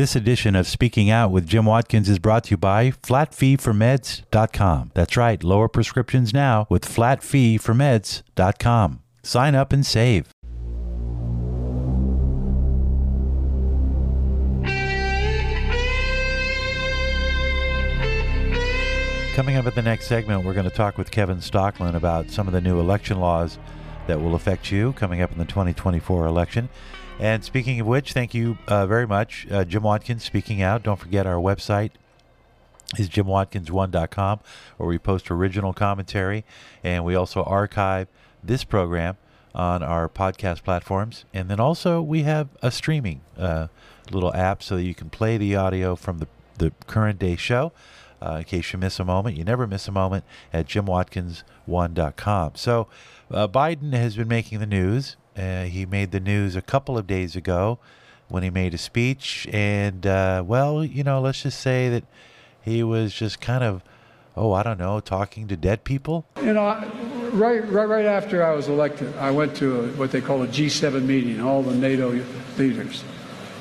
This edition of Speaking Out with Jim Watkins is brought to you by flatfeeformeds.com. That's right, lower prescriptions now with flatfeeformeds.com. Sign up and save. Coming up at the next segment, we're going to talk with Kevin Stocklin about some of the new election laws that will affect you coming up in the 2024 election. And speaking of which, thank you uh, very much, uh, Jim Watkins, speaking out. Don't forget our website is jimwatkins1.com, where we post original commentary, and we also archive this program on our podcast platforms. And then also we have a streaming uh, little app so that you can play the audio from the, the current day show. Uh, in case you miss a moment, you never miss a moment at jimwatkins1.com. So, uh, Biden has been making the news. Uh, he made the news a couple of days ago when he made a speech, and uh, well, you know, let's just say that he was just kind of, oh, I don't know, talking to dead people. You know, right, right, right after I was elected, I went to a, what they call a G7 meeting, all the NATO leaders.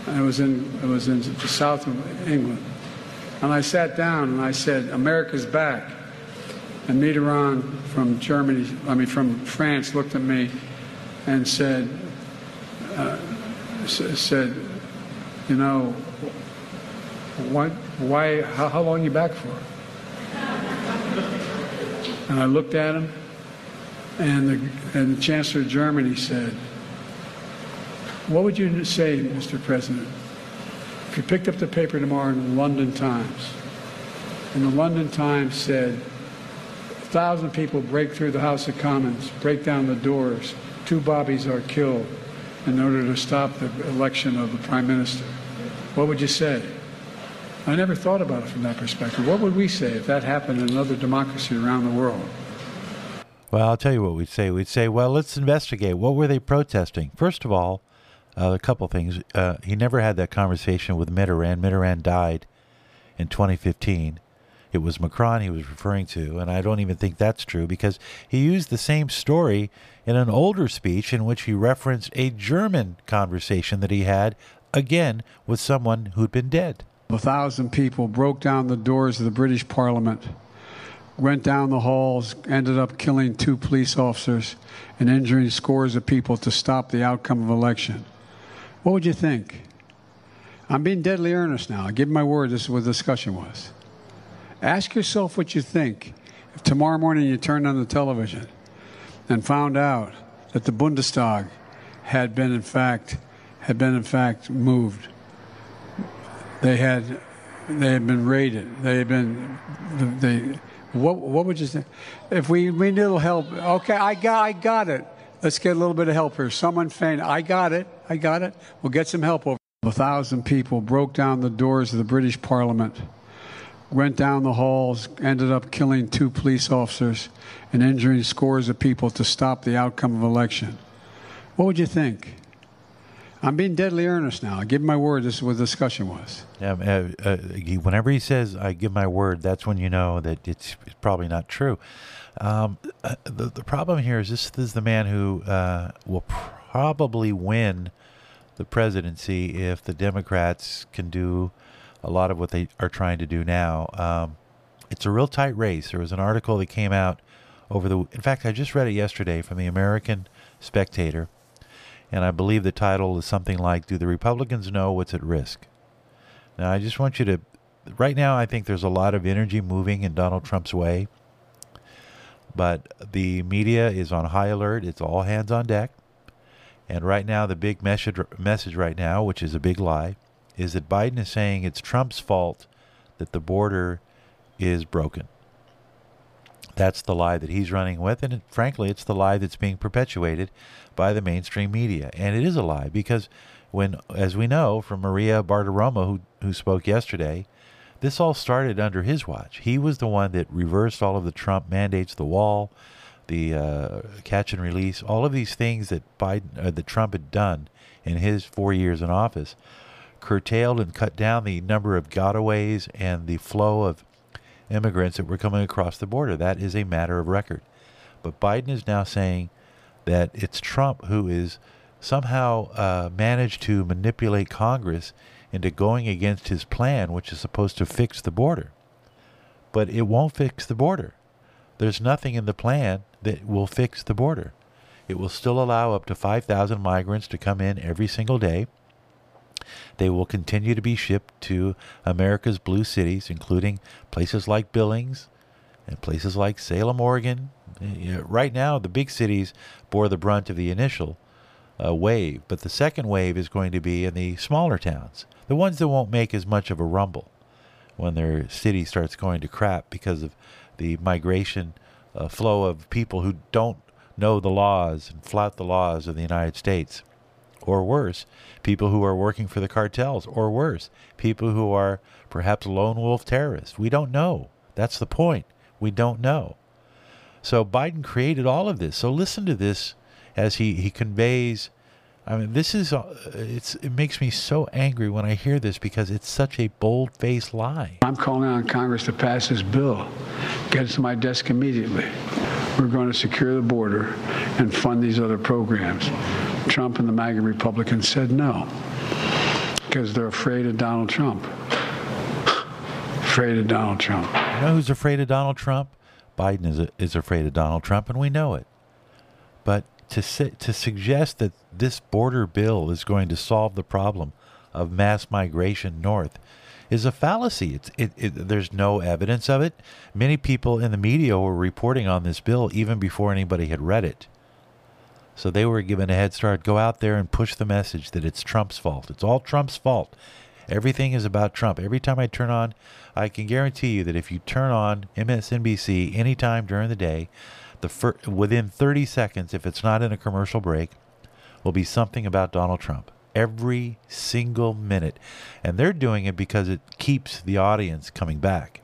And it was in it was in the south of England, and I sat down and I said, "America's back." And Mitterrand from Germany, I mean from France, looked at me and said, uh, said, you know, what, why, how, how long you back for? And I looked at him, and the, and the Chancellor of Germany said, What would you say, Mr. President, if you picked up the paper tomorrow in the London Times, and the London Times said, a thousand people break through the House of Commons, break down the doors, two Bobbies are killed in order to stop the election of the Prime Minister. What would you say? I never thought about it from that perspective. What would we say if that happened in another democracy around the world? Well, I'll tell you what we'd say. We'd say, well, let's investigate. What were they protesting? First of all, uh, a couple things. Uh, he never had that conversation with Mitterrand. Mitterrand died in 2015. It was Macron he was referring to, and I don't even think that's true because he used the same story in an older speech in which he referenced a German conversation that he had, again, with someone who'd been dead. A thousand people broke down the doors of the British Parliament, went down the halls, ended up killing two police officers and injuring scores of people to stop the outcome of election. What would you think? I'm being deadly earnest now. I give my word this is what the discussion was. Ask yourself what you think if tomorrow morning you turned on the television and found out that the Bundestag had been in fact had been in fact moved they had they had been raided. They had been they. What what would you say? If we we need a little help, okay, I got I got it. Let's get a little bit of help here. Someone faint. I got it. I got it. We'll get some help over. A thousand people broke down the doors of the British Parliament, went down the halls, ended up killing two police officers and injuring scores of people to stop the outcome of election. What would you think? I'm being deadly earnest now. I give my word. This is what the discussion was. Yeah, uh, uh, whenever he says "I give my word," that's when you know that it's, probably not true. Um, uh, the the problem here is this, this is the man who uh, will probably win the presidency if the Democrats can do a lot of what they are trying to do now. Um, it's a real tight race. There was an article that came out over the. In fact, I just read it yesterday from the American Spectator and I believe the title is something like Do the Republicans Know What's at Risk? Now, I just want you to, right now, I think there's a lot of energy moving in Donald Trump's way, but the media is on high alert. It's all hands on deck. And right now, the big message, message right now, which is a big lie, is that Biden is saying it's Trump's fault that the border is broken. That's the lie that he's running with, and frankly, it's the lie that's being perpetuated by the mainstream media. And it is a lie because when, as we know from Maria Bartiromo, who, who spoke yesterday, this all started under his watch. He was the one that reversed all of the Trump mandates, the wall, the uh, catch and release, all of these things that Biden, uh, that Trump had done in his four years in office, curtailed and cut down the number of gotaways and the flow of immigrants that were coming across the border. That is a matter of record. But Biden is now saying that it's Trump who is somehow uh, managed to manipulate Congress into going against his plan, which is supposed to fix the border. But it won't fix the border. There's nothing in the plan that will fix the border. It will still allow up to 5,000 migrants to come in every single day. They will continue to be shipped to America's blue cities, including places like Billings and places like Salem, Oregon. Right now, the big cities bore the brunt of the initial uh, wave, but the second wave is going to be in the smaller towns, the ones that won't make as much of a rumble when their city starts going to crap because of the migration uh, flow of people who don't know the laws and flout the laws of the United States. Or worse, people who are working for the cartels. Or worse, people who are perhaps lone wolf terrorists. We don't know. That's the point. We don't know. So Biden created all of this. So listen to this as he, he conveys. I mean, this is uh, it's it makes me so angry when I hear this because it's such a bold-faced lie. I'm calling on Congress to pass this bill, get it to my desk immediately. We're going to secure the border and fund these other programs. Trump and the MAGA Republicans said no because they're afraid of Donald Trump. afraid of Donald Trump. You know who's afraid of Donald Trump? Biden is, is afraid of Donald Trump, and we know it. But to, to suggest that this border bill is going to solve the problem of mass migration north is a fallacy. It's, it, it, there's no evidence of it. Many people in the media were reporting on this bill even before anybody had read it. So they were given a head start. Go out there and push the message that it's Trump's fault. It's all Trump's fault. Everything is about Trump. Every time I turn on, I can guarantee you that if you turn on MSNBC anytime during the day, the fir- within 30 seconds, if it's not in a commercial break, will be something about Donald Trump every single minute. And they're doing it because it keeps the audience coming back.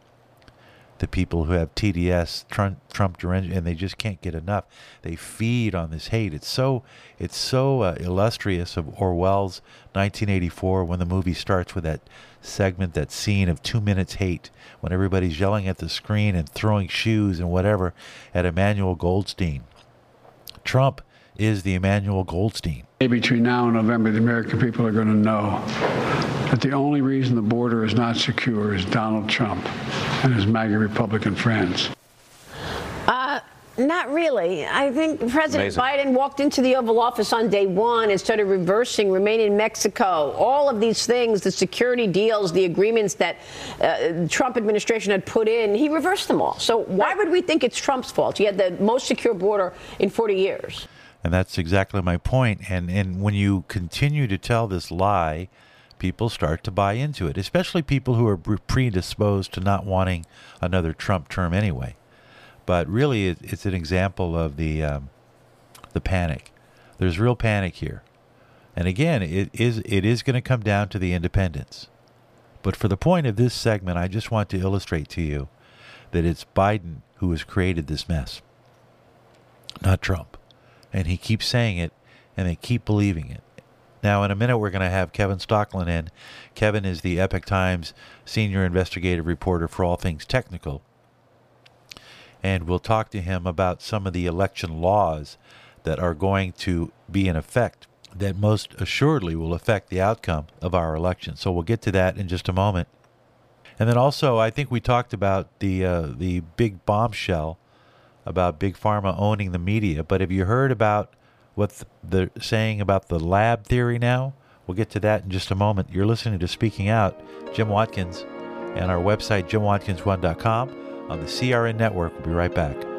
People who have TDS, Trump, Trump and they just can't get enough. They feed on this hate. It's so it's so uh, illustrious of Orwell's 1984 when the movie starts with that segment, that scene of two minutes hate, when everybody's yelling at the screen and throwing shoes and whatever at Emmanuel Goldstein. Trump is the Emmanuel Goldstein. Between now and November, the American people are going to know that the only reason the border is not secure is Donald Trump and his MAGA Republican friends. Uh, not really. I think President Amazing. Biden walked into the Oval Office on day one and started reversing remain in Mexico. All of these things, the security deals, the agreements that uh, Trump administration had put in, he reversed them all. So why would we think it's Trump's fault? He had the most secure border in 40 years. And that's exactly my point. And and when you continue to tell this lie, people start to buy into it, especially people who are predisposed to not wanting another Trump term anyway. But really, it, it's an example of the um, the panic. There's real panic here, and again, it is it is going to come down to the independents. But for the point of this segment, I just want to illustrate to you that it's Biden who has created this mess, not Trump and he keeps saying it, and they keep believing it. Now, in a minute, we're going to have Kevin Stocklin in. Kevin is the Epoch Times senior investigative reporter for all things technical. And we'll talk to him about some of the election laws that are going to be in effect that most assuredly will affect the outcome of our election. So we'll get to that in just a moment. And then also, I think we talked about the uh, the big bombshell about big pharma owning the media, but have you heard about what they're saying about the lab theory now? We'll get to that in just a moment. You're listening to Speaking Out, Jim Watkins, and our website, jimwatkins1.com on the CRN network. We'll be right back.